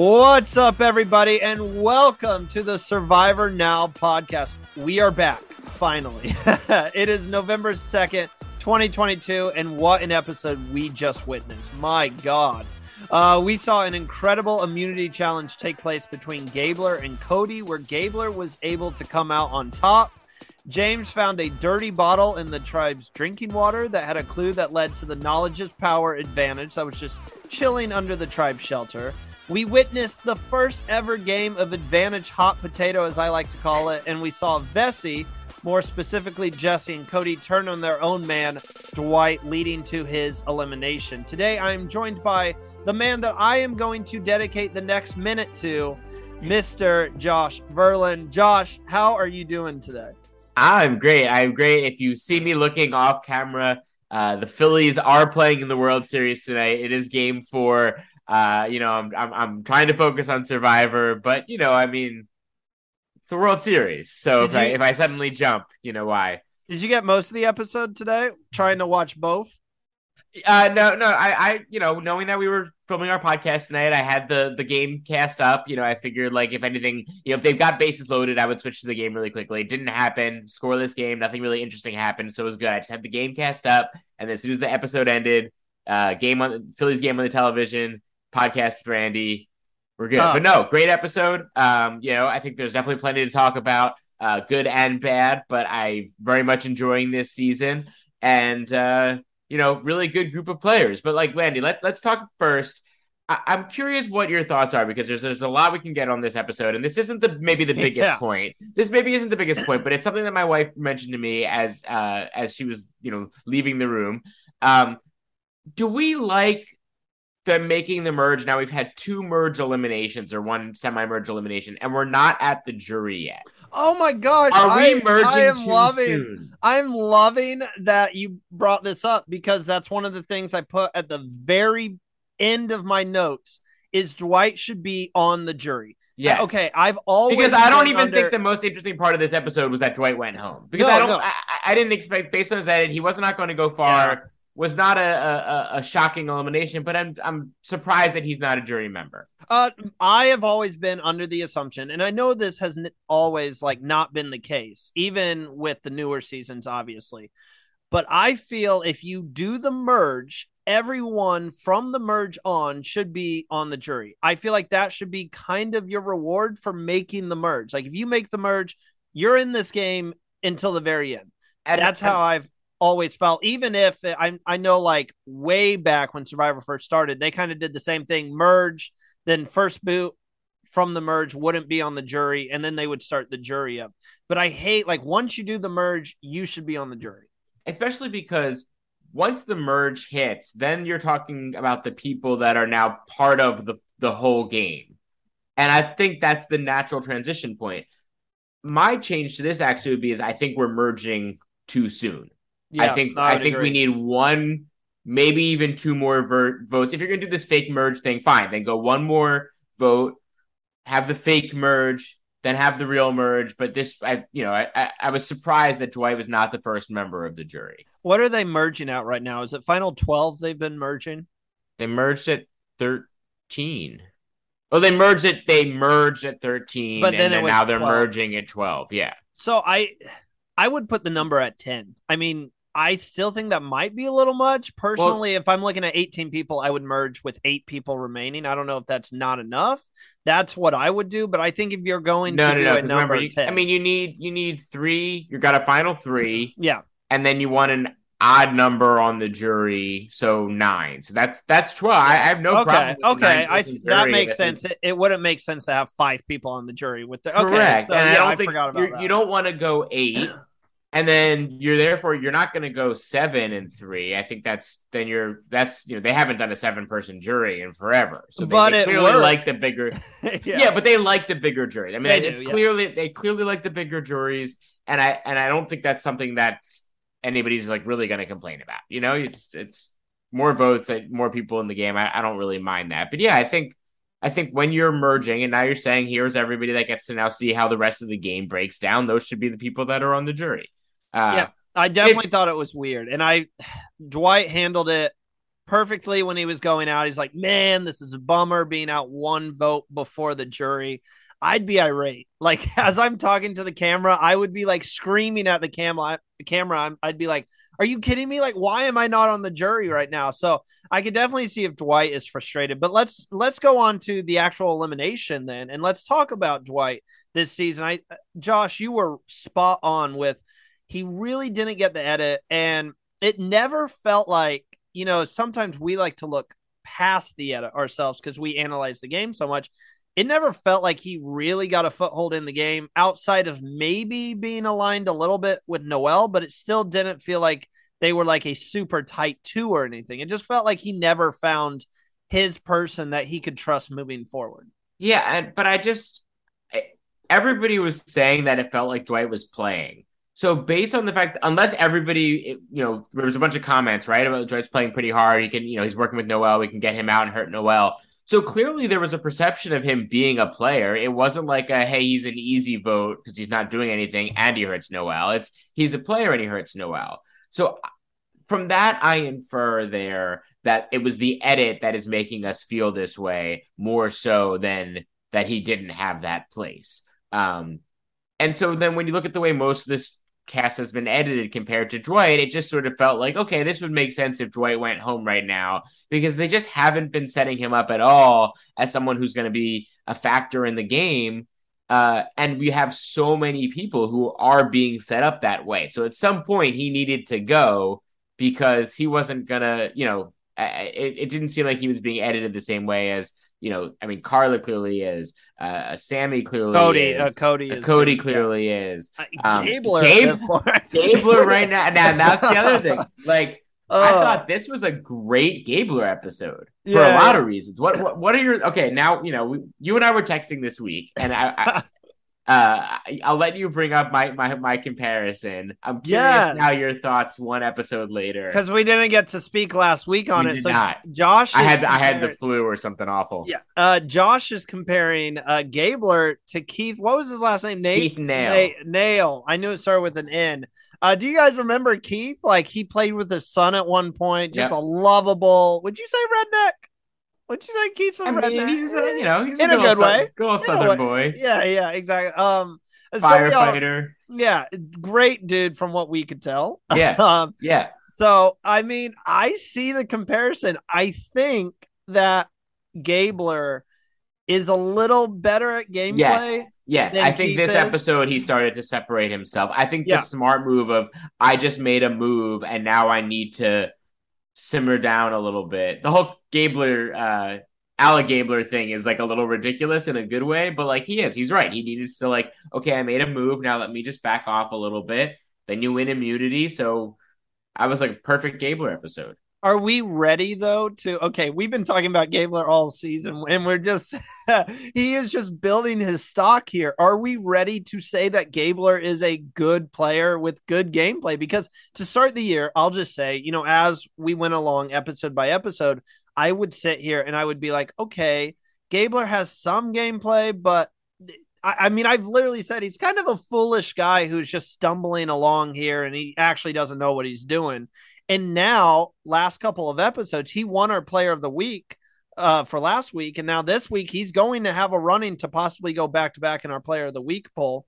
What's up, everybody, and welcome to the Survivor Now podcast. We are back, finally. it is November 2nd, 2022, and what an episode we just witnessed. My God. Uh, we saw an incredible immunity challenge take place between Gabler and Cody, where Gabler was able to come out on top. James found a dirty bottle in the tribe's drinking water that had a clue that led to the knowledge is power advantage that was just chilling under the tribe shelter. We witnessed the first ever game of Advantage Hot Potato, as I like to call it, and we saw Vesi, more specifically Jesse and Cody, turn on their own man, Dwight, leading to his elimination. Today, I am joined by the man that I am going to dedicate the next minute to, Mr. Josh Verlin. Josh, how are you doing today? I'm great. I'm great. If you see me looking off camera, uh, the Phillies are playing in the World Series tonight. It is game four. Uh, you know, I'm, I'm I'm trying to focus on Survivor, but you know, I mean, it's the World Series. So if you, I if I suddenly jump, you know why? Did you get most of the episode today? Trying to watch both? Uh, no, no. I, I, you know, knowing that we were filming our podcast tonight, I had the the game cast up. You know, I figured like if anything, you know, if they've got bases loaded, I would switch to the game really quickly. It didn't happen. Scoreless game. Nothing really interesting happened, so it was good. I just had the game cast up, and as soon as the episode ended, uh, game on Phillies game on the television podcast with Randy. We're good. Oh. But no, great episode. Um, you know, I think there's definitely plenty to talk about, uh, good and bad, but I very much enjoying this season. And uh, you know, really good group of players. But like Randy, let's let's talk first. I- am curious what your thoughts are because there's there's a lot we can get on this episode, and this isn't the maybe the biggest yeah. point. This maybe isn't the biggest point, but it's something that my wife mentioned to me as uh as she was you know leaving the room. Um, do we like them making the merge. Now we've had two merge eliminations or one semi merge elimination, and we're not at the jury yet. Oh my gosh! Are we I, merging I am too loving, soon? I'm loving that you brought this up because that's one of the things I put at the very end of my notes. Is Dwight should be on the jury? Uh, yes. Okay. I've always because I don't even under... think the most interesting part of this episode was that Dwight went home because no, I don't. No. I, I, didn't expect based on his edit he was not going to go far. Yeah was not a, a, a, shocking elimination, but I'm I'm surprised that he's not a jury member. Uh, I have always been under the assumption, and I know this has n- always like not been the case, even with the newer seasons, obviously. But I feel if you do the merge, everyone from the merge on should be on the jury. I feel like that should be kind of your reward for making the merge. Like if you make the merge, you're in this game until the very end. And that's how I've always felt even if I I know like way back when Survivor first started, they kind of did the same thing, merge, then first boot from the merge wouldn't be on the jury and then they would start the jury up. But I hate like once you do the merge, you should be on the jury. Especially because once the merge hits, then you're talking about the people that are now part of the the whole game. And I think that's the natural transition point. My change to this actually would be is I think we're merging too soon. Yeah, I think I, I think agree. we need one, maybe even two more ver- votes. If you're gonna do this fake merge thing, fine. Then go one more vote, have the fake merge, then have the real merge. But this, I you know, I, I was surprised that Dwight was not the first member of the jury. What are they merging out right now? Is it final twelve? They've been merging. They merged at thirteen. Well, they merged it. They merged at thirteen, but then, then now they're merging at twelve. Yeah. So I, I would put the number at ten. I mean, I still think that might be a little much. Personally, well, if I'm looking at 18 people, I would merge with eight people remaining. I don't know if that's not enough. That's what I would do. But I think if you're going no, to no, do no, a number remember, you, 10, I mean, you need you need three. You got a final three. yeah. And then you want an odd number on the jury, so nine. So that's that's twelve. I, I have no okay, problem. Okay, I that makes sense. It, it, wouldn't make sense to have five people on the jury with the okay, correct. So, and yeah, I don't I think forgot about you don't want to go eight. and then you're therefore you're not going to go seven and three. I think that's then you're that's you know they haven't done a seven person jury in forever, so they, but they clearly works. like the bigger. yeah. yeah. but they like the bigger juries. I mean, they it's do, clearly yeah. they clearly like the bigger juries, and I and I don't think that's something that anybody's like really going to complain about. You know, it's it's more votes, more people in the game. I, I don't really mind that, but yeah, I think I think when you're merging and now you're saying here's everybody that gets to now see how the rest of the game breaks down, those should be the people that are on the jury. Uh, yeah, I definitely it, thought it was weird, and I Dwight handled it perfectly when he was going out. He's like, "Man, this is a bummer being out one vote before the jury." I'd be irate. Like as I'm talking to the camera, I would be like screaming at the camera. Camera, I'd be like, "Are you kidding me? Like, why am I not on the jury right now?" So I could definitely see if Dwight is frustrated. But let's let's go on to the actual elimination then, and let's talk about Dwight this season. I, Josh, you were spot on with he really didn't get the edit, and it never felt like you know. Sometimes we like to look past the edit ourselves because we analyze the game so much. It never felt like he really got a foothold in the game outside of maybe being aligned a little bit with Noelle, but it still didn't feel like they were like a super tight two or anything. It just felt like he never found his person that he could trust moving forward. Yeah, but I just everybody was saying that it felt like Dwight was playing. So based on the fact, unless everybody, you know, there was a bunch of comments, right, about Dwight's playing pretty hard. He can, you know, he's working with Noelle. We can get him out and hurt Noelle. So clearly there was a perception of him being a player. It wasn't like a hey, he's an easy vote because he's not doing anything and he hurts Noelle. It's he's a player and he hurts Noelle. So from that, I infer there that it was the edit that is making us feel this way more so than that he didn't have that place. Um, and so then when you look at the way most of this cast has been edited compared to Dwight, it just sort of felt like, okay, this would make sense if Dwight went home right now because they just haven't been setting him up at all as someone who's going to be a factor in the game. Uh, and we have so many people who are being set up that way. So at some point, he needed to go because he wasn't going to, you know, it, it didn't seem like he was being edited the same way as you know, I mean, Karla clearly is. Uh, Sami clearly Cody, is. Uh, Cody, uh, Cody clearly yeah. is. Uh, um, Gabler, Gabe, Gabler right now. Now, that's the other thing. Like, uh, I thought this was a great Gabler episode yeah, for a lot yeah. of reasons. What, what, what are your okay? Now you know we, you and I were texting this week, and I, I uh, I'll let you bring up my my, my comparison. I'm curious yes. now your thoughts one episode later because we didn't get to speak last week on we it. Did so not. Josh, I had I had the flu or something awful. Yeah, uh, Josh is comparing uh, Gabler to Keith. What was his last name? Nate Keith Nale. Nale. I knew it started with an N. Uh, do you guys remember Keith? Like he played with his son at one point. Just yep. a lovable. Would you say redneck? What'd you say, Keith? I mean, he's a, you know, he's in a, a good way, good Southern boy. Yeah, yeah, exactly. Um, firefighter. So yeah, great dude from what we could tell. Yeah, um, yeah. So I mean, I see the comparison. I think that Gabler is a little better at gameplay. Yes. Yes, I think this is. episode he started to separate himself. I think yeah. the smart move of I just made a move and now I need to simmer down a little bit. The whole Gabler, uh, Alec Gabler thing is like a little ridiculous in a good way, but like he is, he's right. He needed to like, okay, I made a move. Now let me just back off a little bit. Then you win immunity. So I was like perfect Gabler episode. Are we ready though to okay, we've been talking about Gabler all season and we're just he is just building his stock here. Are we ready to say that Gabler is a good player with good gameplay? Because to start the year, I'll just say, you know, as we went along episode by episode, I would sit here and I would be like, okay, Gabler has some gameplay, but I, I mean, I've literally said he's kind of a foolish guy who's just stumbling along here and he actually doesn't know what he's doing. And now, last couple of episodes, he won our player of the week uh, for last week. And now this week, he's going to have a running to possibly go back to back in our player of the week poll.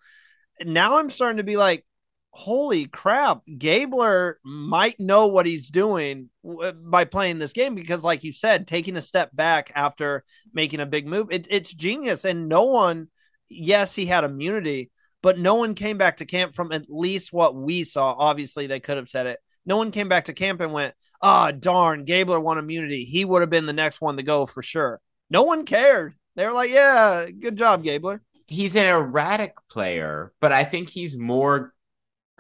Now I'm starting to be like, holy crap, Gabler might know what he's doing w- by playing this game because, like you said, taking a step back after making a big move, it, it's genius. And no one, yes, he had immunity, but no one came back to camp from at least what we saw. Obviously, they could have said it. No one came back to camp and went, ah, oh, darn, Gabler won immunity. He would have been the next one to go for sure. No one cared. They were like, yeah, good job, Gabler. He's an erratic player, but I think he's more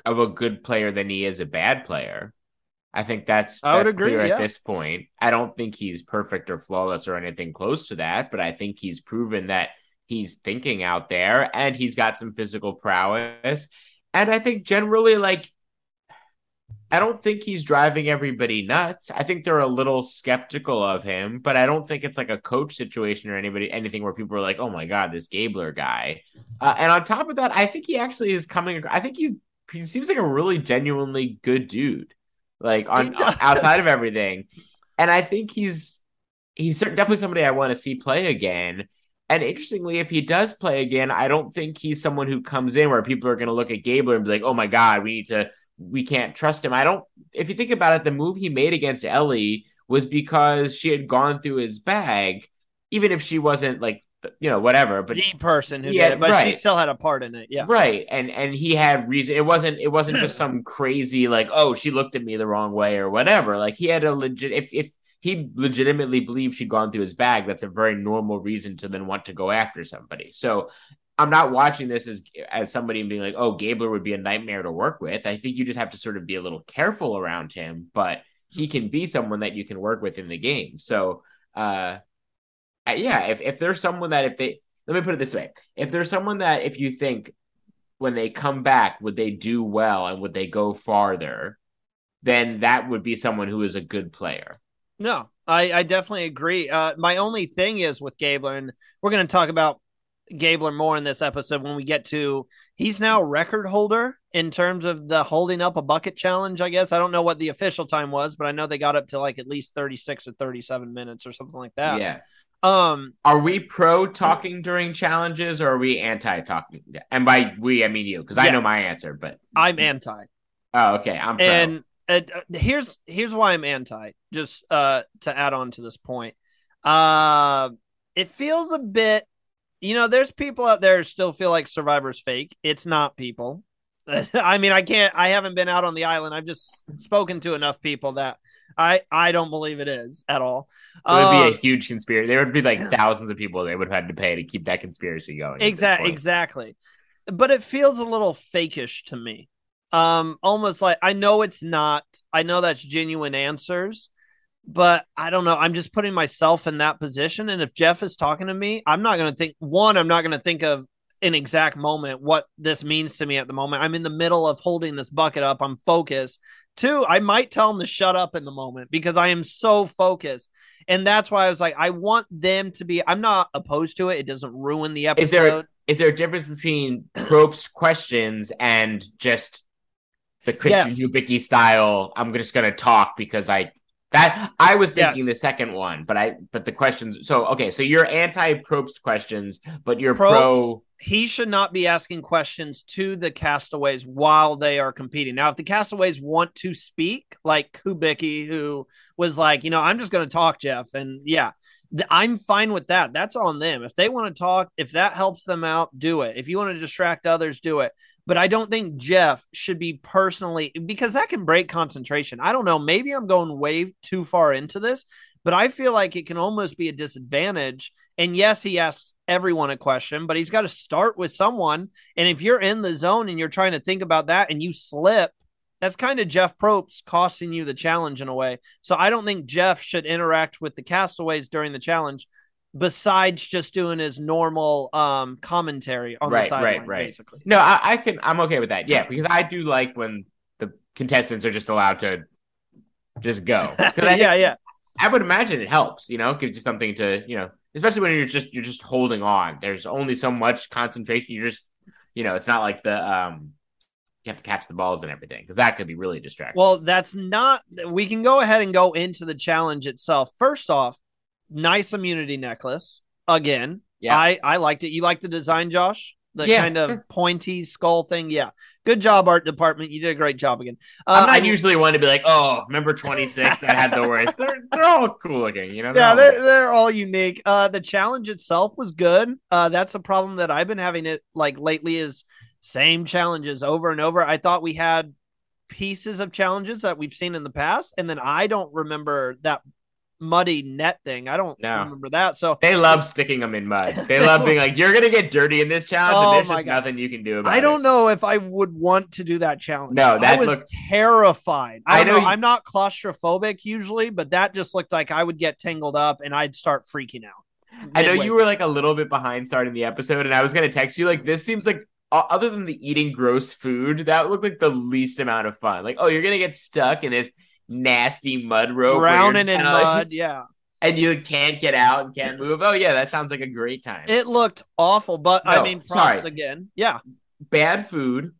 of a good player than he is a bad player. I think that's, I that's agree, clear yeah. at this point. I don't think he's perfect or flawless or anything close to that, but I think he's proven that he's thinking out there and he's got some physical prowess. And I think generally, like, I don't think he's driving everybody nuts. I think they're a little skeptical of him, but I don't think it's like a coach situation or anybody anything where people are like, "Oh my god, this Gabler guy." Uh, and on top of that, I think he actually is coming. I think he's he seems like a really genuinely good dude, like on uh, outside of everything. And I think he's he's definitely somebody I want to see play again. And interestingly, if he does play again, I don't think he's someone who comes in where people are going to look at Gabler and be like, "Oh my god, we need to." we can't trust him. I don't. If you think about it, the move he made against Elie was because she had gone through his bag, even if she wasn't like you know whatever. But the person who Yeah, did it, but right. she still had a part in it. Yeah. right, and and he had reason. It wasn't. It wasn't just some crazy like, oh, she looked at me the wrong way or whatever. Like he had a legit. If if he legitimately believed she'd gone through his bag, that's a very normal reason to then want to go after somebody. So I'm not watching this as as somebody being like, oh, Gabler would be a nightmare to work with. I think you just have to sort of be a little careful around him, but he can be someone that you can work with in the game. So, uh, uh, yeah, if if there's someone that if they let me put it this way, if there's someone that if you think when they come back would they do well and would they go farther, then that would be someone who is a good player. No, I, I definitely agree. Uh, my only thing is with Gabler, and we're going to talk about Gabler more in this episode when we get to he's now record holder in terms of the holding up a bucket challenge. I guess I don't know what the official time was, but I know they got up to like at least thirty six or thirty seven minutes or something like that. Yeah. Um. Are we pro talking during challenges or are we anti talking? And by we, I mean you, because I know my answer. But I'm anti, oh, okay, I'm pro. and uh, here's here's why I'm anti. Just uh to add on to this point, uh, it feels a bit. You know, there's people out there who still feel like Survivor's fake. It's not people. I mean, I can't. I haven't been out on the island. I've just spoken to enough people that I I don't believe it is at all. it would be Um, a huge conspiracy. There would be like thousands of people they would have had to pay to keep that conspiracy going. Exactly, exactly. But it feels a little fakish to me. Um, almost like I know it's not. I know that's genuine answers, but I don't know. I'm just putting myself in that position. And if Jeff is talking to me, I'm not going to think. One, I'm not going to think of an exact moment what this means to me at the moment. I'm in the middle of holding this bucket up. I'm focused. Two, I might tell him to shut up in the moment because I am so focused. And that's why I was like, I want them to be. I'm not opposed to it. It doesn't ruin the episode. Is there is there a difference between probed questions and just the Christian Yes. Hubicki style? I'm just going to talk because I that I was thinking Yes. the second one, but I but the questions. So okay, so you're anti probed questions, but you're Probes. pro. he should not be asking questions to the castaways while they are competing. Now, if the castaways want to speak, like Hubicki, who was like, you know, I'm just going to talk, Jeff, and yeah, I'm fine with that. That's on them. If they want to talk, if that helps them out, do it. If you want to distract others, do it. But I don't think Jeff should be personally because that can break concentration. I don't know. Maybe I'm going way too far into this, but I feel like it can almost be a disadvantage. And yes, he asks everyone a question, but he's got to start with someone. And if you're in the zone and you're trying to think about that and you slip, that's kind of Jeff Probst costing you the challenge in a way. So I don't think Jeff should interact with the castaways during the challenge besides just doing his normal um commentary on Right, the sideline right, right. basically. No, I, I can. I'm okay with that. Yeah, because I do like when the contestants are just allowed to just go. Yeah, yeah. I would imagine it helps. You know, gives you something to you know, especially when you're just you're just holding on. There's only so much concentration. You're just you know, it's not like the um, you have to catch the balls and everything because that could be really distracting. Well, that's not. We can go ahead and go into the challenge itself. First off, nice immunity necklace again. Yeah. I I liked it. You like the design, Josh? The Yeah, kind of sure. pointy skull thing. Yeah, good job, art department. You did a great job again. Uh, I'm not I- usually one to be like, oh, remember 26 I had the worst. They're they're all cool looking, you know. yeah, they're they're all unique. Uh, the challenge itself was good. Uh, that's a problem that I've been having it like lately is same challenges over and over. I thought we had pieces of challenges that we've seen in the past, and then I don't remember that muddy net thing. I don't No. remember that. So They love sticking them in mud. They love being like, "You're gonna get dirty in this challenge, Oh and there's just God. nothing you can do about it." I don't know if I would want to do that challenge. No, I that was looked- terrified. I, I know, know you- I'm not claustrophobic usually, but that just looked like I would get tangled up and I'd start freaking out. I know you were like a little bit behind starting the episode, and I was gonna text you like, "This seems like." Other than the eating gross food, that looked like the least amount of fun. Like, oh, you're gonna get stuck in this nasty mud rope, drowning in like- mud. yeah. and you can't get out and can't move. Oh yeah, that sounds like a great time. It looked awful, but I mean, props sorry. again. Yeah. Bad food.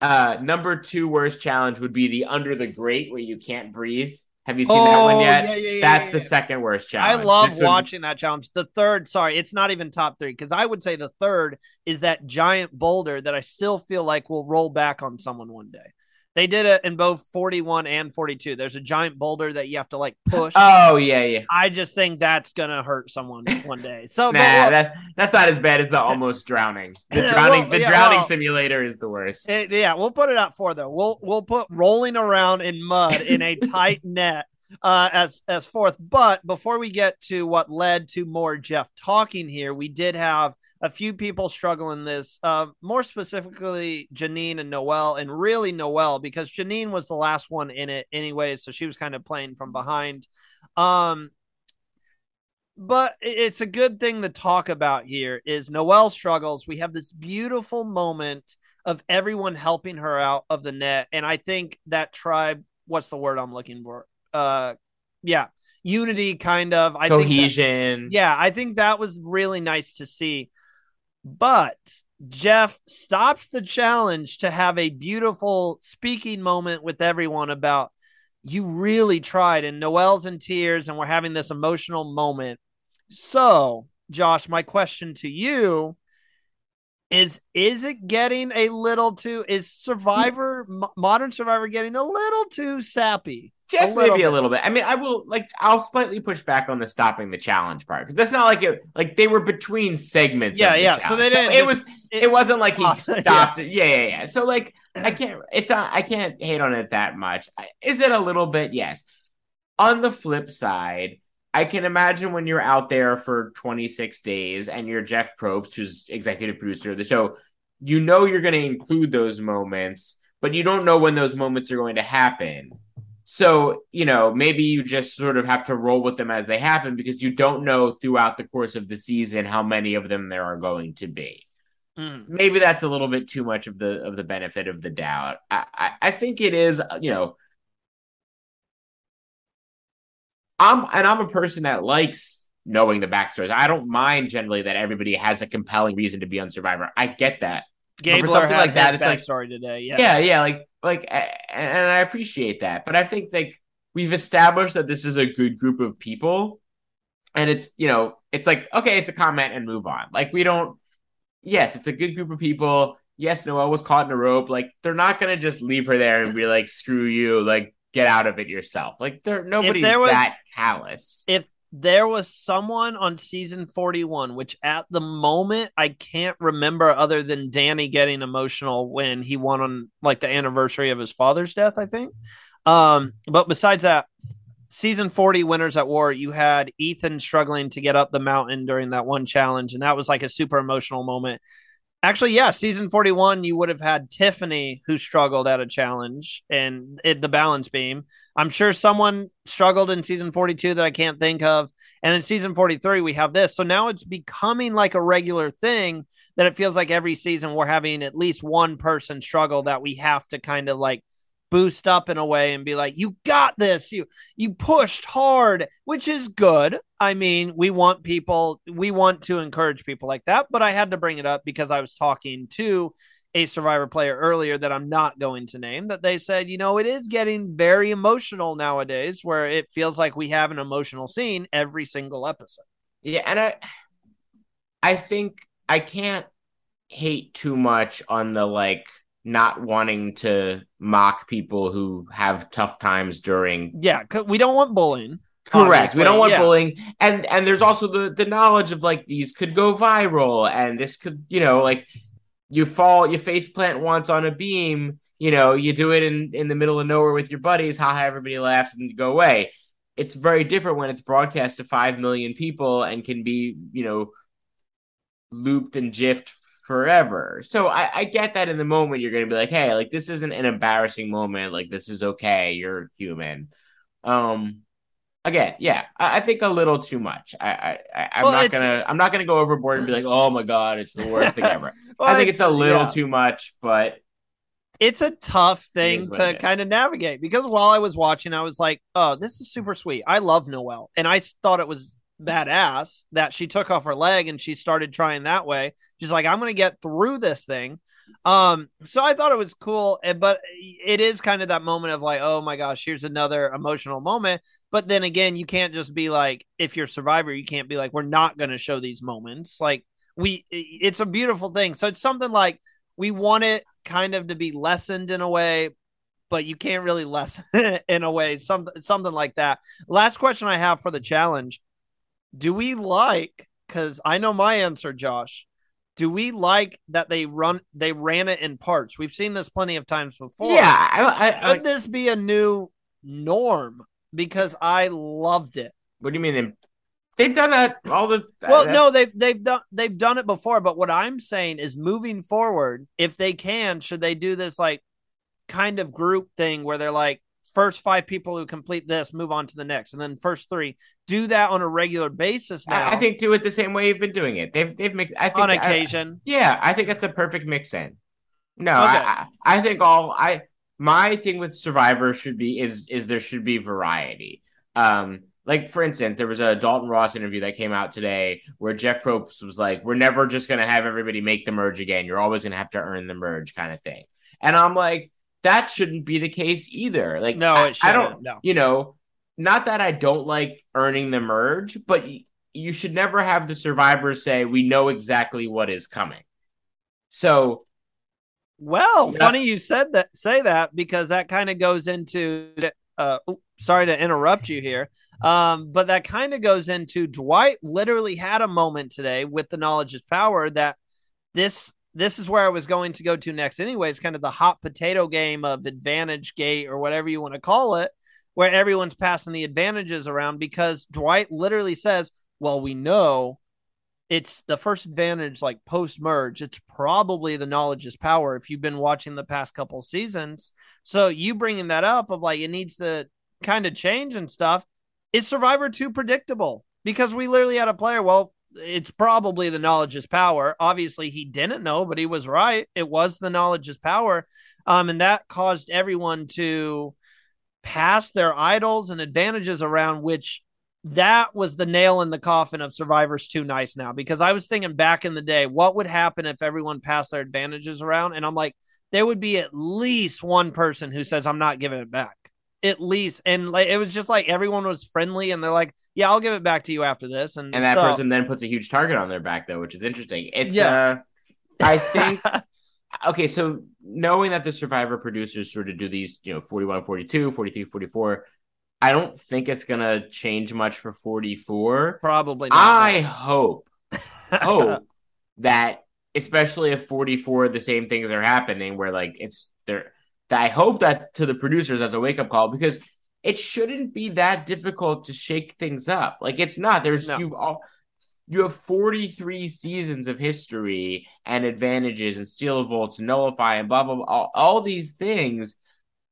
Uh, number two worst challenge would be the under the grate where you can't breathe. Have you seen that one yet? Oh, yeah, yeah, yeah, That's the second worst challenge. I love This watching that challenge. The third, sorry, it's not even top three because I would say the third is that giant boulder that I still feel like will roll back on someone one day. They did it in both 41 and 42. There's a giant boulder that you have to like push. Oh yeah, yeah. I just think that's gonna hurt someone one day. So, Nah, we'll- that that's not as bad as the almost drowning. The Yeah, drowning, well, the yeah, drowning well- simulator is the worst. it- yeah, we'll put it up for though. We'll we'll put rolling around in mud in a tight net uh, as as fourth. But before we get to what led to more Jeff talking here, we did have a few people struggle in this. Uh, more specifically, Jeanine and Noelle, and really Noelle because Jeanine was the last one in it anyway, so she was kind of playing from behind. Um, but it's a good thing to talk about here is Noelle struggles. We have this beautiful moment of everyone helping her out of the net. And I think that tribe, what's the word I'm looking for? Uh yeah, unity kind of. I think that- Cohesion. yeah, I think that was really nice to see. But Jeff stops the challenge to have a beautiful speaking moment with everyone about you really tried, and Noelle's in tears, and we're having this emotional moment. So, Josh, my question to you is is it getting a little too is survivor Mo- modern survivor getting a little too sappy Just A maybe a little bit. I mean, I will like I'll slightly push back on the stopping the challenge part because that's not like it. Like they were between segments. Yeah, yeah, so they didn't it just- was. it- It, wasn't like he yeah. stopped. it. Yeah, yeah, yeah. So like I can't. It's not. I can't hate on it that much. Is it a little bit? Yes. On the flip side, I can imagine when you're out there for 26 days and you're Jeff Probst, who's executive producer of the show, you know you're going to include those moments, but you don't know when those moments are going to happen. So, you know, maybe you just sort of have to roll with them as they happen because you don't know throughout the course of the season how many of them there are going to be. Mm. Maybe that's a little bit too much of the of the benefit of the doubt. I I, I think it is, you know, I'm and I'm a person that likes knowing the backstories. I don't mind generally that everybody has a compelling reason to be on Survivor. I get that. Gabler something like that, it's like- story today. Yeah. Yeah, yeah, like like and I appreciate that. But I think like we've established that this is a good group of people and it's, you know, it's like okay, it's a comment and move on. Like we don't yes, it's a good group of people. Yes, Noelle was caught in a rope. Like they're not going to just leave her there and be like screw you, like get out of it yourself. Like there nobody's there was- that callous. If there was someone on season 41, which at the moment I can't remember other than Danny getting emotional when he won on like the anniversary of his father's death, I think. Um, but besides that, season 40 winners at war, you had Ethan struggling to get up the mountain during that one challenge, and that was like a super emotional moment. Actually, yeah, season 41, you would have had Tiffany who struggled at a challenge and it, the balance beam. I'm sure someone struggled in season 42 that I can't think of. And then season 43, we have this. So now it's becoming like a regular thing that it feels like every season we're having at least one person struggle that we have to kind of like boost up in a way and be like you got this. You you pushed hard which is good. I mean we want people we want to encourage people like that but i had to bring it up because i was talking to a survivor player earlier that i'm not going to name that they said you know it is getting very emotional nowadays where it feels like we have an emotional scene every single episode. Yeah and i i think i can't hate too much on the like not wanting to mock people who have tough times during yeah we don't want bullying correct obviously. we don't want yeah. bullying and and there's also the the knowledge of like these could go viral and this could you know like you fall you face plant once on a beam you know you do it in in the middle of nowhere with your buddies how everybody laughs and go away it's very different when it's broadcast to 5 million people and can be you know looped and jiffed forever. So I, I get that in the moment you're gonna be like, hey, like this isn't an embarrassing moment. Like this is okay. You're human. Um, again, yeah, I, I think a little too much. I, I, I'm well, not gonna, I'm not gonna go overboard and be like, oh my god, it's the worst thing ever. well, I think it's, it's a little yeah. too much, but it's a tough thing to kind of navigate because while I was watching, I was like, oh, this is super sweet. I love Noelle, and I thought it was badass that she took off her leg and she started trying that way. She's like, I'm going to get through this thing. Um, so I thought it was cool, eh, but it is kind of that moment of like, oh my gosh, here's another emotional moment. But then again, you can't just be like, if you're survivor, you can't be like, we're not going to show these moments. Like, we, it's a beautiful thing. So it's something like we want it kind of to be lessened in a way, but you can't really lessen in a way, something something like that. Last question I have for the challenge do we like because I know my answer, Josh. Do we like that they run they ran it in parts? We've seen this plenty of times before. Yeah, I, I, could this be a new norm? Because I loved it. What do you mean? They've done that all the. Well, no, they've they've done they've done it before. But what I'm saying is, moving forward, if they can, should they do this like kind of group thing where they're like, first five people who complete this move on to the next, and then first three do that on a regular basis. Now, I, I think do it the same way you've been doing it. They've they've mixed. I think on occasion. I, yeah, I think that's a perfect mix in. No, okay. I, I think all I my thing with Survivor should be is is there should be variety. Um, like for instance, there was a Dalton Ross interview that came out today where Jeff Probst was like, "We're never just going to have everybody make the merge again. You're always going to have to earn the merge," kind of thing. And I'm like, that shouldn't be the case either. Like, no, I, I don't, no. you know, not that I don't like earning the merge, but you should never have the survivors say, we know exactly what is coming. So, well, yeah. funny you said that, say that because that kind of goes into, uh, sorry to interrupt you here. Um, but that kind of goes into Dwight literally had a moment today with the knowledge is power that this this is where I was going to go to next, anyways, kind of the hot potato game of advantage gate or whatever you want to call it, where everyone's passing the advantages around because Dwight literally says, Well, we know it's the first advantage like post merge. It's probably the knowledge is power if you've been watching the past couple seasons. So you bringing that up of like it needs to kind of change and stuff. Is Survivor too predictable? Because we literally had a player, well, it's probably the knowledge is power. Obviously, he didn't know, but he was right. It was the knowledge is power. Um, and that caused everyone to pass their idols and advantages around, which that was the nail in the coffin of Survivor's Too Nice now. Because I was thinking back in the day, what would happen if everyone passed their advantages around? And I'm like, there would be at least one person who says, I'm not giving it back. At least. And like, it was just like everyone was friendly and they're like, yeah, I'll give it back to you after this. And, and that so, person then puts a huge target on their back, though, which is interesting. It's, yeah. Uh, I think, okay, so knowing that the Survivor producers sort of do these, you know, 41, 42, 43, 44, I don't think it's to change much for 44. Probably not. I hope, hope that, especially if 44, the same things are happening where like it's there. I hope that to the producers as a wake up call because it shouldn't be that difficult to shake things up. Like it's not. There's no. you all you have 43 seasons of history and advantages and steal votes, nullify and blah blah blah, all, all these things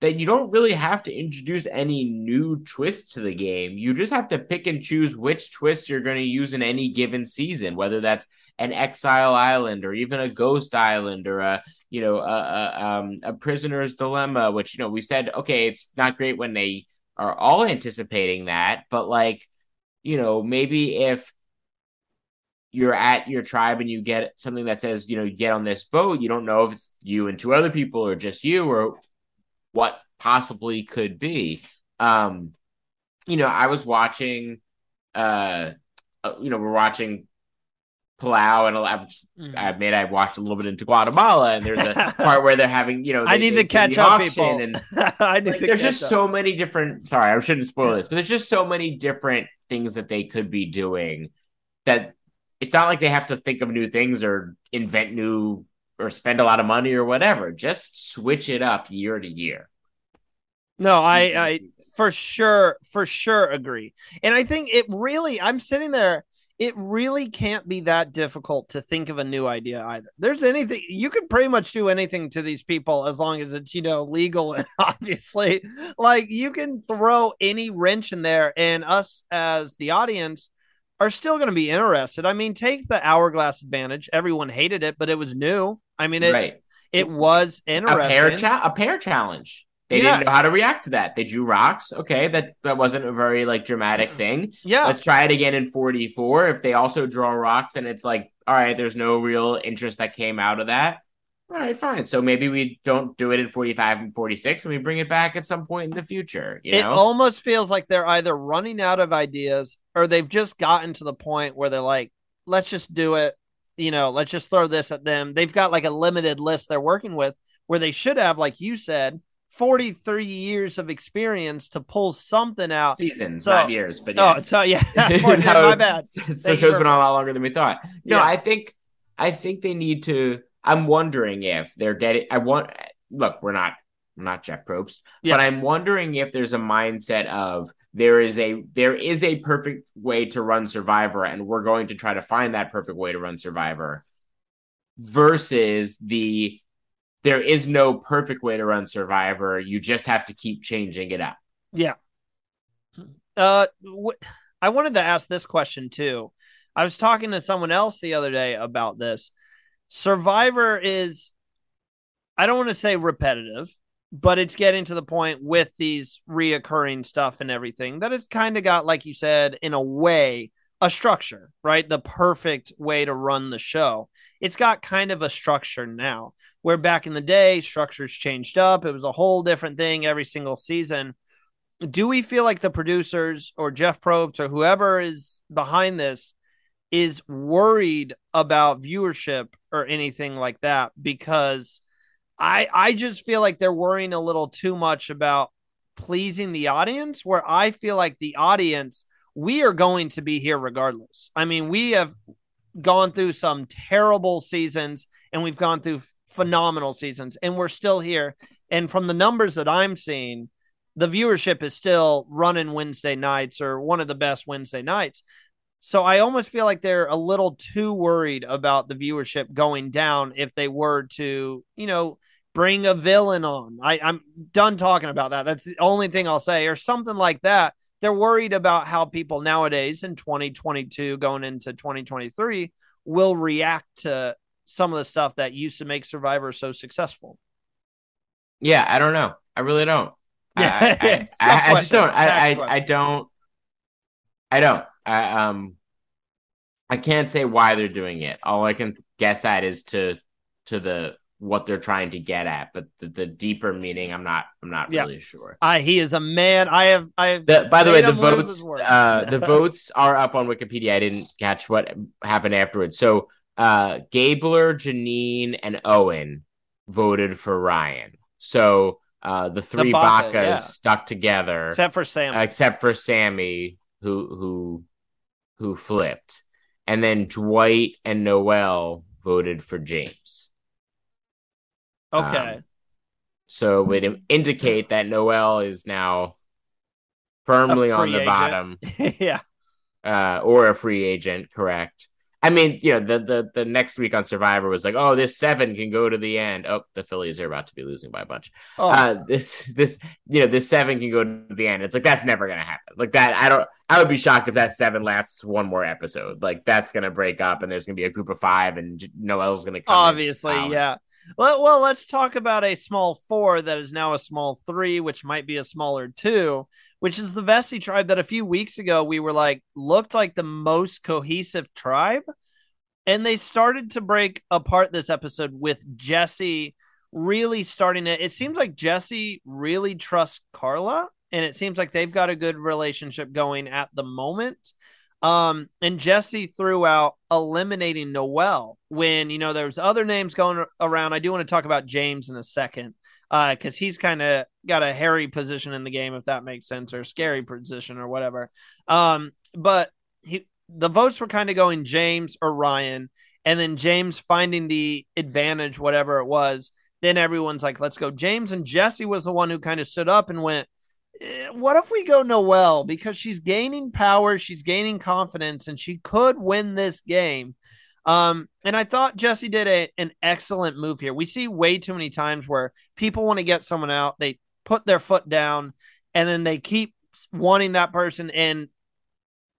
that you don't really have to introduce any new twists to the game. You just have to pick and choose which twist you're going to use in any given season, whether that's an exile island or even a ghost island or a you know a, a, um, a prisoner's dilemma. Which you know we said okay, it's not great when they are all anticipating that, but like you know maybe if you're at your tribe and you get something that says you know get on this boat you don't know if it's you and two other people or just you or what possibly could be. Um, you know, I was watching, uh, uh you know, we're watching Palau, and I, mm-hmm. I admit I've watched a little bit into Guatemala, and there's a part where they're having, you know, they, I need they, to catch up, people. And I need like, there's just up. so many different. Sorry, I shouldn't spoil this, but there's just so many different things that they could be doing that it's not like they have to think of new things or invent new or spend a lot of money or whatever. Just switch it up year to year. No, I, I for sure, for sure agree. And I think it really, I'm sitting there, it really can't be that difficult to think of a new idea either. There's anything, you can pretty much do anything to these people as long as it's, you know, legal and obviously. Like you can throw any wrench in there, and us as the audience are still going to be interested. I mean, take the hourglass advantage. Everyone hated it, but it was new. I mean, it right. it was interesting. A pair, cha- a pair challenge. They yeah. didn't know how to react to that. They drew rocks. Okay, that that wasn't a very like dramatic mm. thing. Yeah. Let's try it again in 44. If they also draw rocks and it's like, all right, there's no real interest that came out of that. All right, fine. So maybe we don't do it in 45 and 46 and we bring it back at some point in the future. You know? It almost feels like they're either running out of ideas or they've just gotten to the point where they're like, let's just do it you know, let's just throw this at them. They've got like a limited list they're working with where they should have, like you said, 43 years of experience to pull something out. Seasons, so, not years, but oh, yes. Oh, so yeah, my bad. So show's been on a lot longer than we thought. No, yeah. I think, I think they need to. I'm wondering if they're dead. I want. Look, we're not, we're not Jeff Probst, yeah. but I'm wondering if there's a mindset of there is a there is a perfect way to run survivor and we're going to try to find that perfect way to run survivor versus the there is no perfect way to run survivor. You just have to keep changing it up. Yeah. Uh wh- i wanted to ask this question too. I was talking to someone else the other day about this. Survivor is i don't want to say repetitive but it's getting to the point with these reoccurring stuff and everything that it's kind of got, like you said, in a way, a structure, right? The perfect way to run the show. It's got kind of a structure now, where back in the day, structures changed up. It was a whole different thing every single season. Do we feel like the producers or Jeff Probst or whoever is behind this is worried about viewership or anything like that? Because I I just feel like they're worrying a little too much about pleasing the audience where I feel like the audience we are going to be here regardless. I mean, we have gone through some terrible seasons and we've gone through phenomenal seasons and we're still here and from the numbers that I'm seeing the viewership is still running Wednesday nights or one of the best Wednesday nights. So I almost feel like they're a little too worried about the viewership going down if they were to, you know, bring a villain on. I, I'm done talking about that. That's the only thing I'll say, or something like that. They're worried about how people nowadays in 2022 going into 2023 will react to some of the stuff that used to make Survivor so successful. Yeah, I don't know. I really don't. Yeah, I, I, I, I just don't. I, I, I don't. I don't. I um. I can't say why they're doing it. All I can guess at is to to the what they're trying to get at, but the, the deeper meaning, I'm not, I'm not yeah. really sure. I he is a man. I have, I have. The, by the way, the votes, uh, the votes are up on Wikipedia. I didn't catch what happened afterwards. So, uh, Gabler, Jeanine, and Owen voted for Ryan. So, uh, the three the Baka, Bakas yeah. stuck together, except for Sam, except for Sami, who who who flipped, and then Dwight and Noelle voted for James. Okay. Um, so it would indicate that Noelle is now firmly on the agent. bottom. yeah. uh, or a free agent, correct? I mean, you know, the the the next week on Survivor was like, oh, this seven can go to the end. Oh, the Phillies are about to be losing by a bunch. Oh. Uh, this this you know this seven can go to the end. It's like that's never gonna happen. Like that, I don't. I would be shocked if that seven lasts one more episode. Like that's gonna break up, and there's gonna be a group of five, and Noelle's gonna come. Obviously, yeah. Well, well, let's talk about a small four that is now a small three, which might be a smaller two which is the Vesi tribe that a few weeks ago we were like looked like the most cohesive tribe. And they started to break apart this episode with Jesse really starting to. It seems like Jesse really trusts Karla, and it seems like they've got a good relationship going at the moment. Um, and Jesse threw out eliminating Noelle when you know there's other names going around. I do want to talk about James in a second because uh, he's kind of got a hairy position in the game, if that makes sense, or scary position or whatever. Um, but he the votes were kind of going James or Ryan, and then James finding the advantage, whatever it was. Then everyone's like, let's go. James and Jesse was the one who kind of stood up and went, eh, What if we go Noelle? Because she's gaining power, she's gaining confidence, and she could win this game. Um, and I thought Jesse did a, an excellent move here. We see way too many times where people want to get someone out, they put their foot down, and then they keep wanting that person, and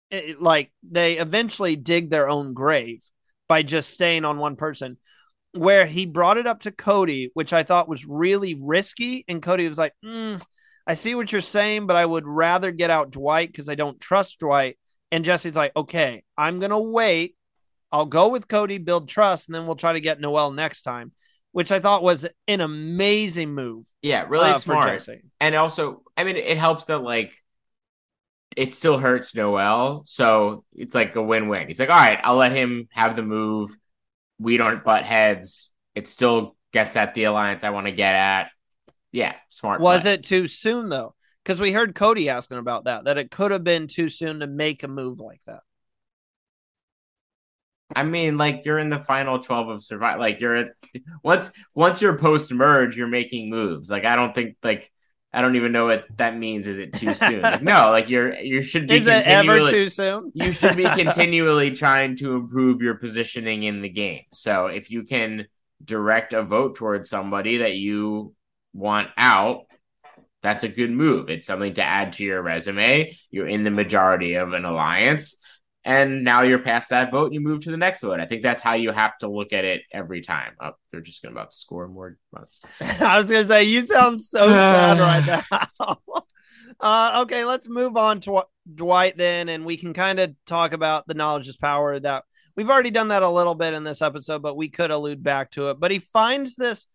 it, like they eventually dig their own grave by just staying on one person. Where he brought it up to Cody, which I thought was really risky, and Cody was like, mm, "I see what you're saying, but I would rather get out Dwight because I don't trust Dwight." And Jesse's like, "Okay, I'm gonna wait I'll go with Cody, build trust, and then we'll try to get Noelle next time, which I thought was an amazing move. Yeah, really uh, smart. And also, I mean, it helps that like it still hurts Noelle, so it's like a win-win. He's like, all right, I'll let him have the move. We don't butt heads. It still gets at the alliance I want to get at. Yeah, smart. Was play. it too soon though? Because we heard Cody asking about that, that it could have been too soon to make a move like that. I mean, like you're in the final twelve of survive. Like you're at once once you're post merge, you're making moves. Like I don't think like I don't even know what that means. Is it too soon? Like, no, like you're you should be. Is it ever too soon? you should be continually trying to improve your positioning in the game. So if you can direct a vote towards somebody that you want out, that's a good move. It's something to add to your resume. You're in the majority of an alliance and now you're past that vote you move to the next vote. I think that's how you have to look at it every time. Oh, they're just going to about to score more. I was going to say you sound so sad right now. uh, okay, let's move on to Dwight then, and we can kind of talk about the knowledge is power. That we've already done that a little bit in this episode, but we could allude back to it. But he finds this.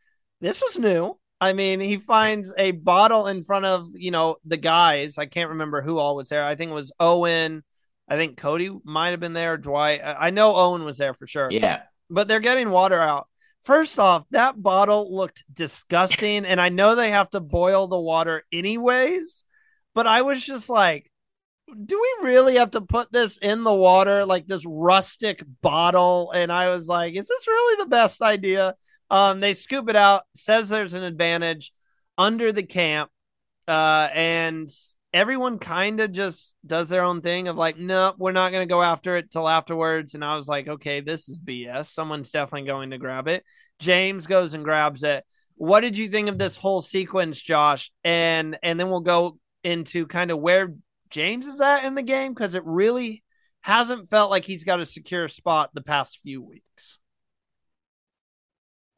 This was new. I mean, he finds a bottle in front of you know the guys. I can't remember who all was there. I think it was Owen. I think Cody might have been there. Dwight. I know Owen was there for sure. Yeah. But they're getting water out. First off, that bottle looked disgusting. and I know they have to boil the water anyways. But I was just like, do we really have to put this in the water? Like this rustic bottle. And I was like, is this really the best idea? Um, they scoop it out, says there's an advantage under the camp. Uh, and everyone kind of just does their own thing of like, no, we're not going to go after it till afterwards. And I was like, okay, this is BS. Someone's definitely going to grab it. James goes and grabs it. What did you think of this whole sequence, Josh? And and then we'll go into kind of where James is at in the game because it really hasn't felt like he's got a secure spot the past few weeks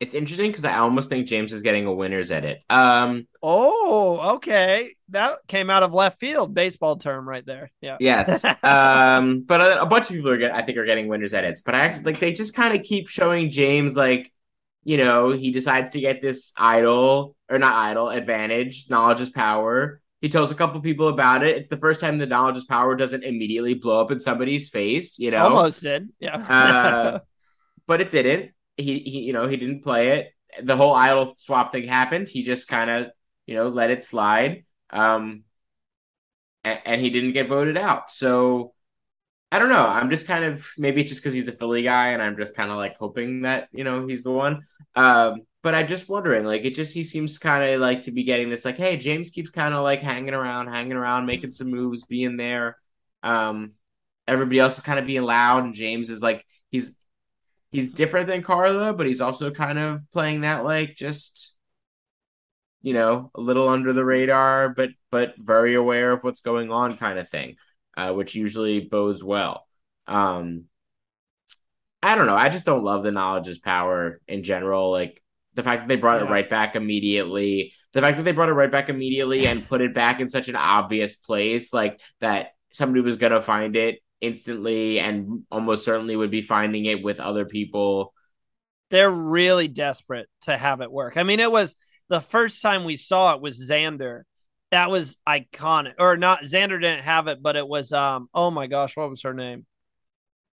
it's interesting because I almost think James is getting a winner's edit. Um, oh, okay, that came out of left field, baseball term right there. Yeah. Yes. um, but a, a, bunch of people are get, I think are getting winners edits, but I like they just kind of keep showing James like, you know, he decides to get this idol or not idol advantage. Knowledge is power. He tells a couple people about it. It's the first time the knowledge is power doesn't immediately blow up in somebody's face. You know, almost did. Yeah. uh, but it didn't he, he you know he didn't play it. The whole idol swap thing happened. He just kind of you know let it slide. Um, and, and he didn't get voted out. So I don't know. I'm just kind of maybe it's just because he's a Philly guy, and I'm just kind of like hoping that you know he's the one. Um, but I'm just wondering, like, it just he seems kind of like to be getting this, like, hey, James keeps kind of like hanging around, hanging around, making some moves, being there. Um, everybody else is kind of being loud, and James is like he's he's different than Karla, but he's also kind of playing that like just you know a little under the radar, but but very aware of what's going on, kind of thing, uh, which usually bodes well. Um, I don't know. I just don't love the knowledge is power in general. Like the fact that they brought yeah. it right back immediately, the fact that they brought it right back immediately and put it back in such an obvious place, like that somebody was gonna find it instantly and almost certainly would be finding it with other people. They're really desperate to have it work. I mean, it was the first time we saw it was Xander. That was iconic. Or not Xander didn't have it, but it was um oh my gosh, what was her name?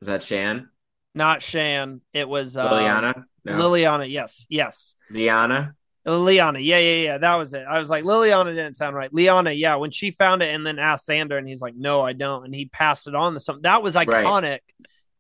Was that Shan? Not Shan. It was uh, Liliana. No. Liliana, yes, yes. Liana. Liana, yeah, yeah, yeah. That was it. I was like, Liliana didn't sound right. Liana, yeah. When she found it and then asked Xander, and he's like, No, I don't. And he passed it on to something. That was iconic. Right.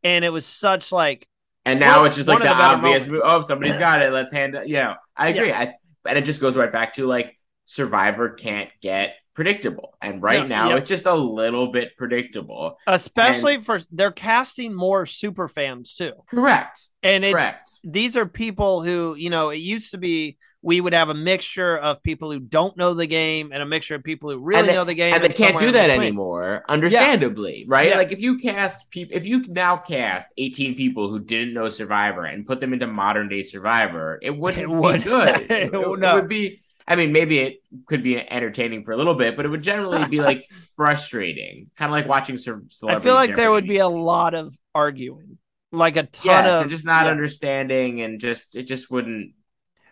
And it was such like And now one, it's just like the, the obvious move. Oh, somebody's got it. Let's hand it. You know, I agree. Yeah. I, and it just goes right back to like Survivor can't get predictable. And right yeah, now, it's just a little bit predictable. Especially and, for they're casting more super fans too. Correct. And it's correct. these are people who, you know, it used to be we would have a mixture of people who don't know the game and a mixture of people who really they, know the game. And, and they can't do that anymore, understandably, yeah. right? Yeah. Like if you cast people, if you now cast 18 people who didn't know Survivor and put them into modern day Survivor, it wouldn't it would. be good. it, it, no. it would be I mean, maybe it could be entertaining for a little bit, but it would generally be like frustrating, kind of like watching some celebrity. I feel like there would be a lot of arguing, like a ton yes, of and just not yeah. understanding, and just it just wouldn't.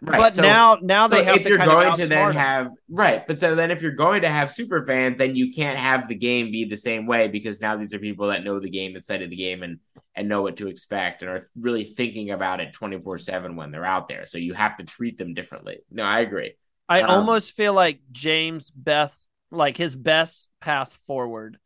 Right. But so, now, now they so have if you're going to then have right, but so then if you're going to have super fans, then you can't have the game be the same way because now these are people that know the game, the side of the game, and and know what to expect and are really thinking about it 24 7 when they're out there. So you have to treat them differently. No, I agree. I um, almost feel like James Beth, like his best path forward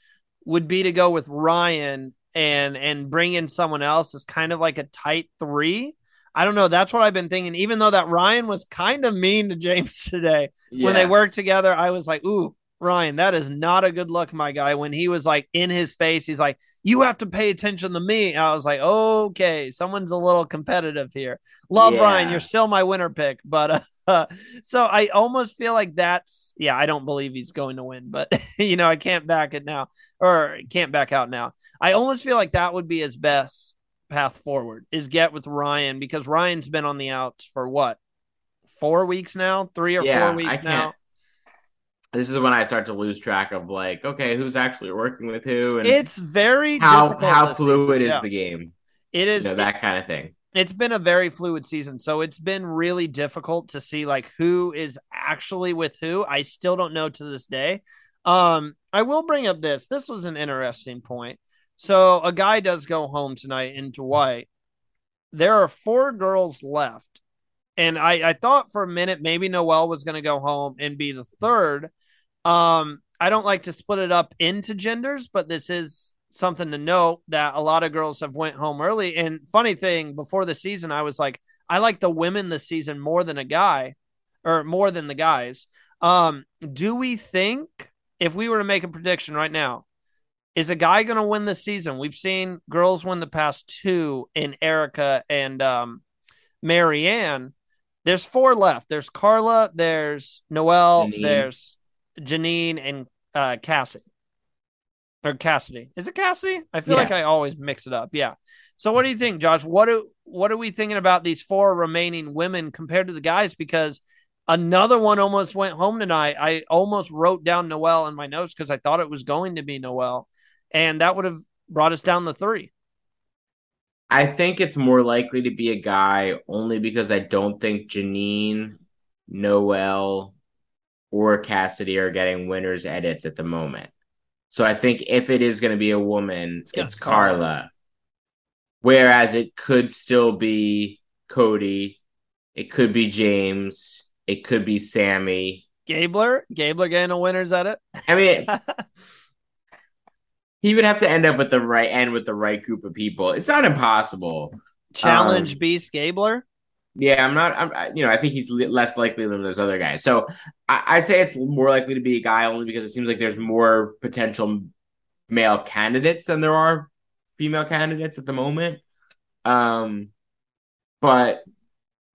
would be to go with Ryan and and bring in someone else as kind of like a tight three. I don't know. That's what I've been thinking. Even though that Ryan was kind of mean to James today yeah. when they worked together, I was like, ooh, Ryan, that is not a good look, my guy. When he was like in his face, he's like, You have to pay attention to me. And I was like, Okay, someone's a little competitive here. Love yeah. Ryan. You're still my winner pick. But uh, so I almost feel like that's, yeah, I don't believe he's going to win, but, you know, I can't back it now or can't back out now. I almost feel like that would be his best path forward is get with Ryan because Ryan's been on the outs for what? Four weeks now, three or yeah, four weeks now this is when I start to lose track of like, okay, who's actually working with who, and it's very how how fluid is yeah. the game. It is you know, that kind of thing. It's been a very fluid season, so it's been really difficult to see like who is actually with who. I still don't know to this day. Um, I will bring up this. This was an interesting point. So a guy does go home tonight in Dwight. There are four girls left. And I, I thought for a minute maybe noelle was going to go home and be the third. Um, I don't like to split it up into genders, but this is something to note that a lot of girls have went home early. And funny thing, before the season, I was like, I like the women this season more than a guy, or more than the guys. Um, do we think if we were to make a prediction right now, is a guy going to win this season? We've seen girls win the past two in Erika and um, Maryanne. There's four left. There's Karla. There's Noelle. Jeanine. There's Jeanine and uh, Cassidy or Cassidy. Is it Cassidy? I feel yeah. like I always mix it up. Yeah. So what do you think, Josh? What do what are we thinking about these four remaining women compared to the guys? Because another one almost went home tonight. I almost wrote down Noelle in my notes because I thought it was going to be Noelle, and that would have brought us down to three. I think it's more likely to be a guy only because I don't think Jeanine, Noelle, or Cassidy are getting winners edits at the moment. So I think if it is going to be a woman, it's, it's Karla. Karla. Whereas it could still be Cody, it could be James, it could be Sami. Gabler, Gabler getting a winners edit. I mean, he would have to end up with the right end with the right group of people. It's not impossible. Challenge um, Beast Gabler. Yeah, I'm not. I'm, you know, I think he's less likely than those other guys. So I, I, say it's more likely to be a guy only because it seems like there's more potential male candidates than there are female candidates at the moment. Um, but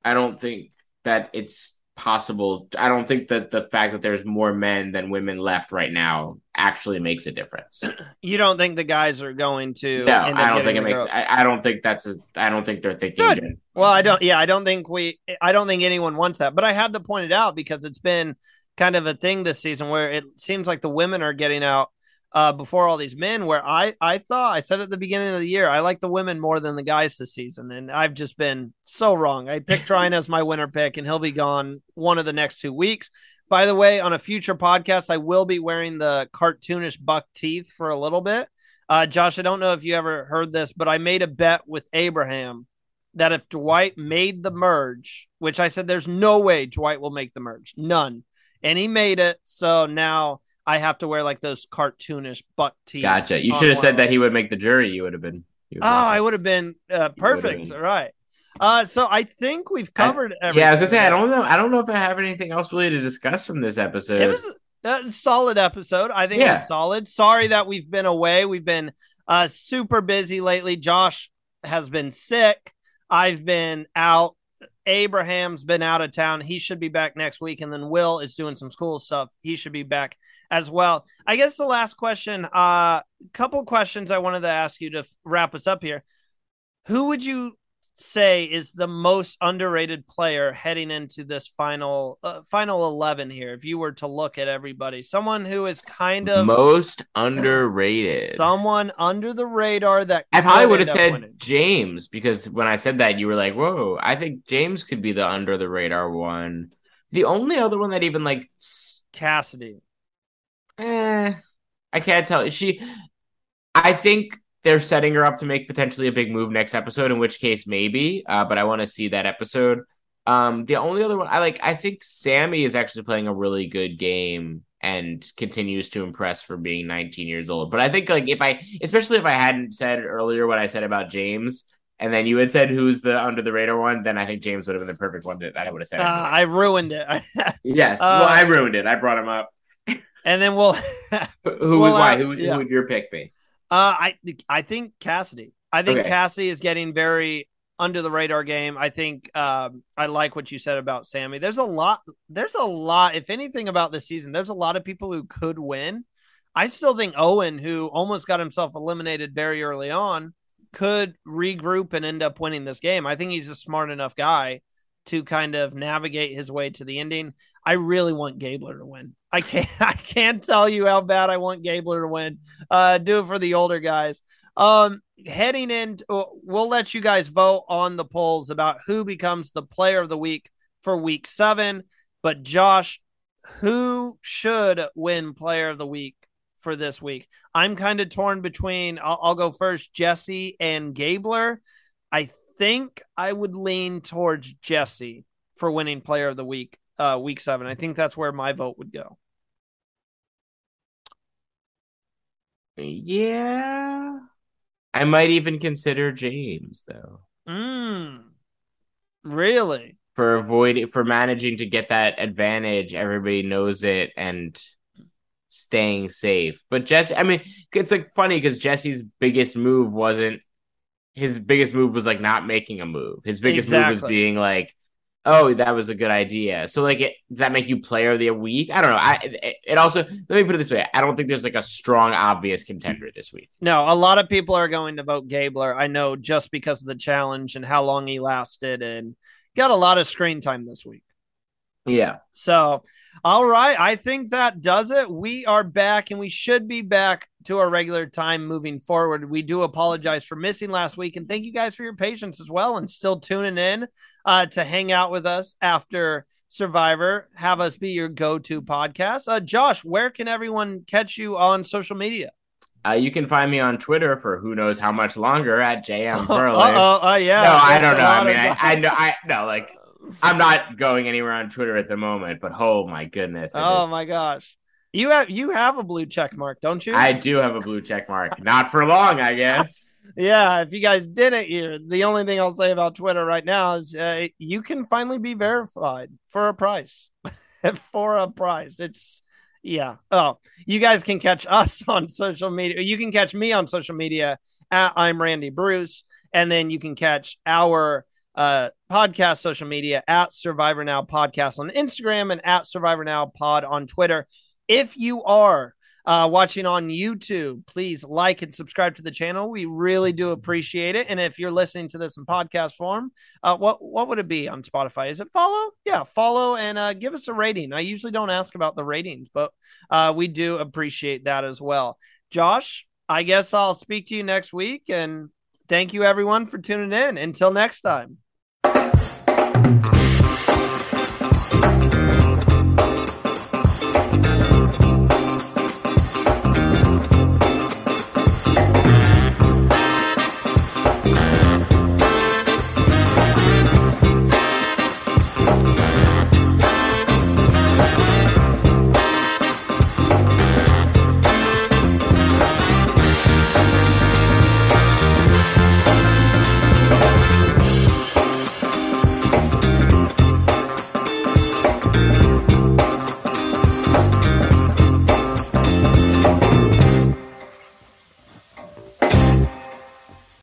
I don't think that it's possible. I don't think that the fact that there's more men than women left right now actually makes a difference. You don't think the guys are going to? No, I don't think it makes. I, I, don't think that's a. I don't think they're thinking. Good. Well, I don't. Yeah, I don't think we. I don't think anyone wants that. But I had to point it out because it's been kind of a thing this season where it seems like the women are getting out uh, before all these men. Where I I thought I said at the beginning of the year I like the women more than the guys this season, and I've just been so wrong. I picked Ryan as my winner pick, and he'll be gone one of the next two weeks. By the way, on a future podcast, I will be wearing the cartoonish buck teeth for a little bit. Uh, Josh, I don't know if you ever heard this, but I made a bet with Abraham that if Dwight made the merge, which I said there's no way Dwight will make the merge, none, and he made it. So now I have to wear like those cartoonish butt teeth. Gotcha. You should have said that he would make the jury. You would have been. Oh, I would have been uh, perfect. Been. Right. Uh, so I think we've covered I, everything. Yeah, I was gonna say I don't know. I don't know if I have anything else really to discuss from this episode. It was a solid episode. I think yeah. it was solid. Sorry that we've been away. We've been uh super busy lately. Josh has been sick. I've been out. Abraham's been out of town. He should be back next week, and then Will is doing some school stuff. He should be back as well. I guess the last question, a uh, couple questions I wanted to ask you to wrap us up here. Who would you say is the most underrated player heading into this final uh, final 11 here if you were to look at everybody someone who is kind of most underrated someone under the radar that i probably would have said winning. james because when i said that you were like whoa i think james could be the under the radar one the only other one that even like cassidy eh i can't tell she i think they're setting her up to make potentially a big move next episode, in which case maybe. Uh, but I want to see that episode. Um, the only other one I like, I think Sami is actually playing a really good game and continues to impress for being 19 years old. But I think like if I, especially if I hadn't said earlier what I said about James, and then you had said who's the under the radar one, then I think James would have been the perfect one that I would have said. Uh, I ruined it. yes, uh, well, I ruined it. I brought him up. And then we'll. who would why? Who, yeah. who would your pick be? Uh, I I think Cassidy. I think okay. Cassidy is getting very under the radar game. I think um, I like what you said about Sami. There's a lot. There's a lot. If anything about this season, there's a lot of people who could win. I still think Owen, who almost got himself eliminated very early on, could regroup and end up winning this game. I think he's a smart enough guy to kind of navigate his way to the ending. I really want Gabler to win. I can't I can't tell you how bad I want Gabler to win. Uh do it for the older guys. Um heading in uh, we'll let you guys vote on the polls about who becomes the player of the week for week 7, but Josh, who should win player of the week for this week? I'm kind of torn between I'll, I'll go first Jesse and Gabler. I think I would lean towards Jesse for winning player of the week uh, week seven. I think that's where my vote would go. Yeah. I might even consider James though. Mm. Really? For avoiding for managing to get that advantage, everybody knows it and staying safe. But Jesse, I mean, it's like funny because Jesse's biggest move wasn't his biggest move was like not making a move. His biggest exactly. move was being like, oh, that was a good idea. So like, it, does that make you player of the week? I don't know. I it, it, also let me put it this way: I don't think there's like a strong, obvious contender this week. No, a lot of people are going to vote Gabler. I know just because of the challenge and how long he lasted, and got a lot of screen time this week. Yeah. So all right. I think that does it. We are back and we should be back to our regular time moving forward. We do apologize for missing last week and thank you guys for your patience as well and still tuning in uh, to hang out with us after Survivor. Have us be your go to podcast. Uh, Josh, where can everyone catch you on social media? Uh, you can find me on Twitter for who knows how much longer at JM Furley. Oh, oh, yeah. No, I don't know. I mean, I, I know. I know. Like I'm not going anywhere on Twitter at the moment, but oh my goodness. Oh is. my gosh. You have you have a blue check mark, don't you? I do have a blue check mark. not for long, I guess. yeah, if you guys didn't hear, the only thing I'll say about Twitter right now is uh, you can finally be verified for a price. for a price. It's Yeah. Oh, you guys can catch us on social media. You can catch me on social media at I'm Randy Bruce. And then you can catch our uh, podcast social media at Survivor Now Podcast on Instagram and at Survivor Now Pod on Twitter. If you are uh, watching on YouTube, please like and subscribe to the channel. We really do appreciate it. And if you're listening to this in podcast form, uh, what what would it be on Spotify? Is it follow? Yeah, follow and uh, give us a rating. I usually don't ask about the ratings, but uh, we do appreciate that as well. Josh, I guess I'll speak to you next week. And thank you everyone for tuning in. Until next time.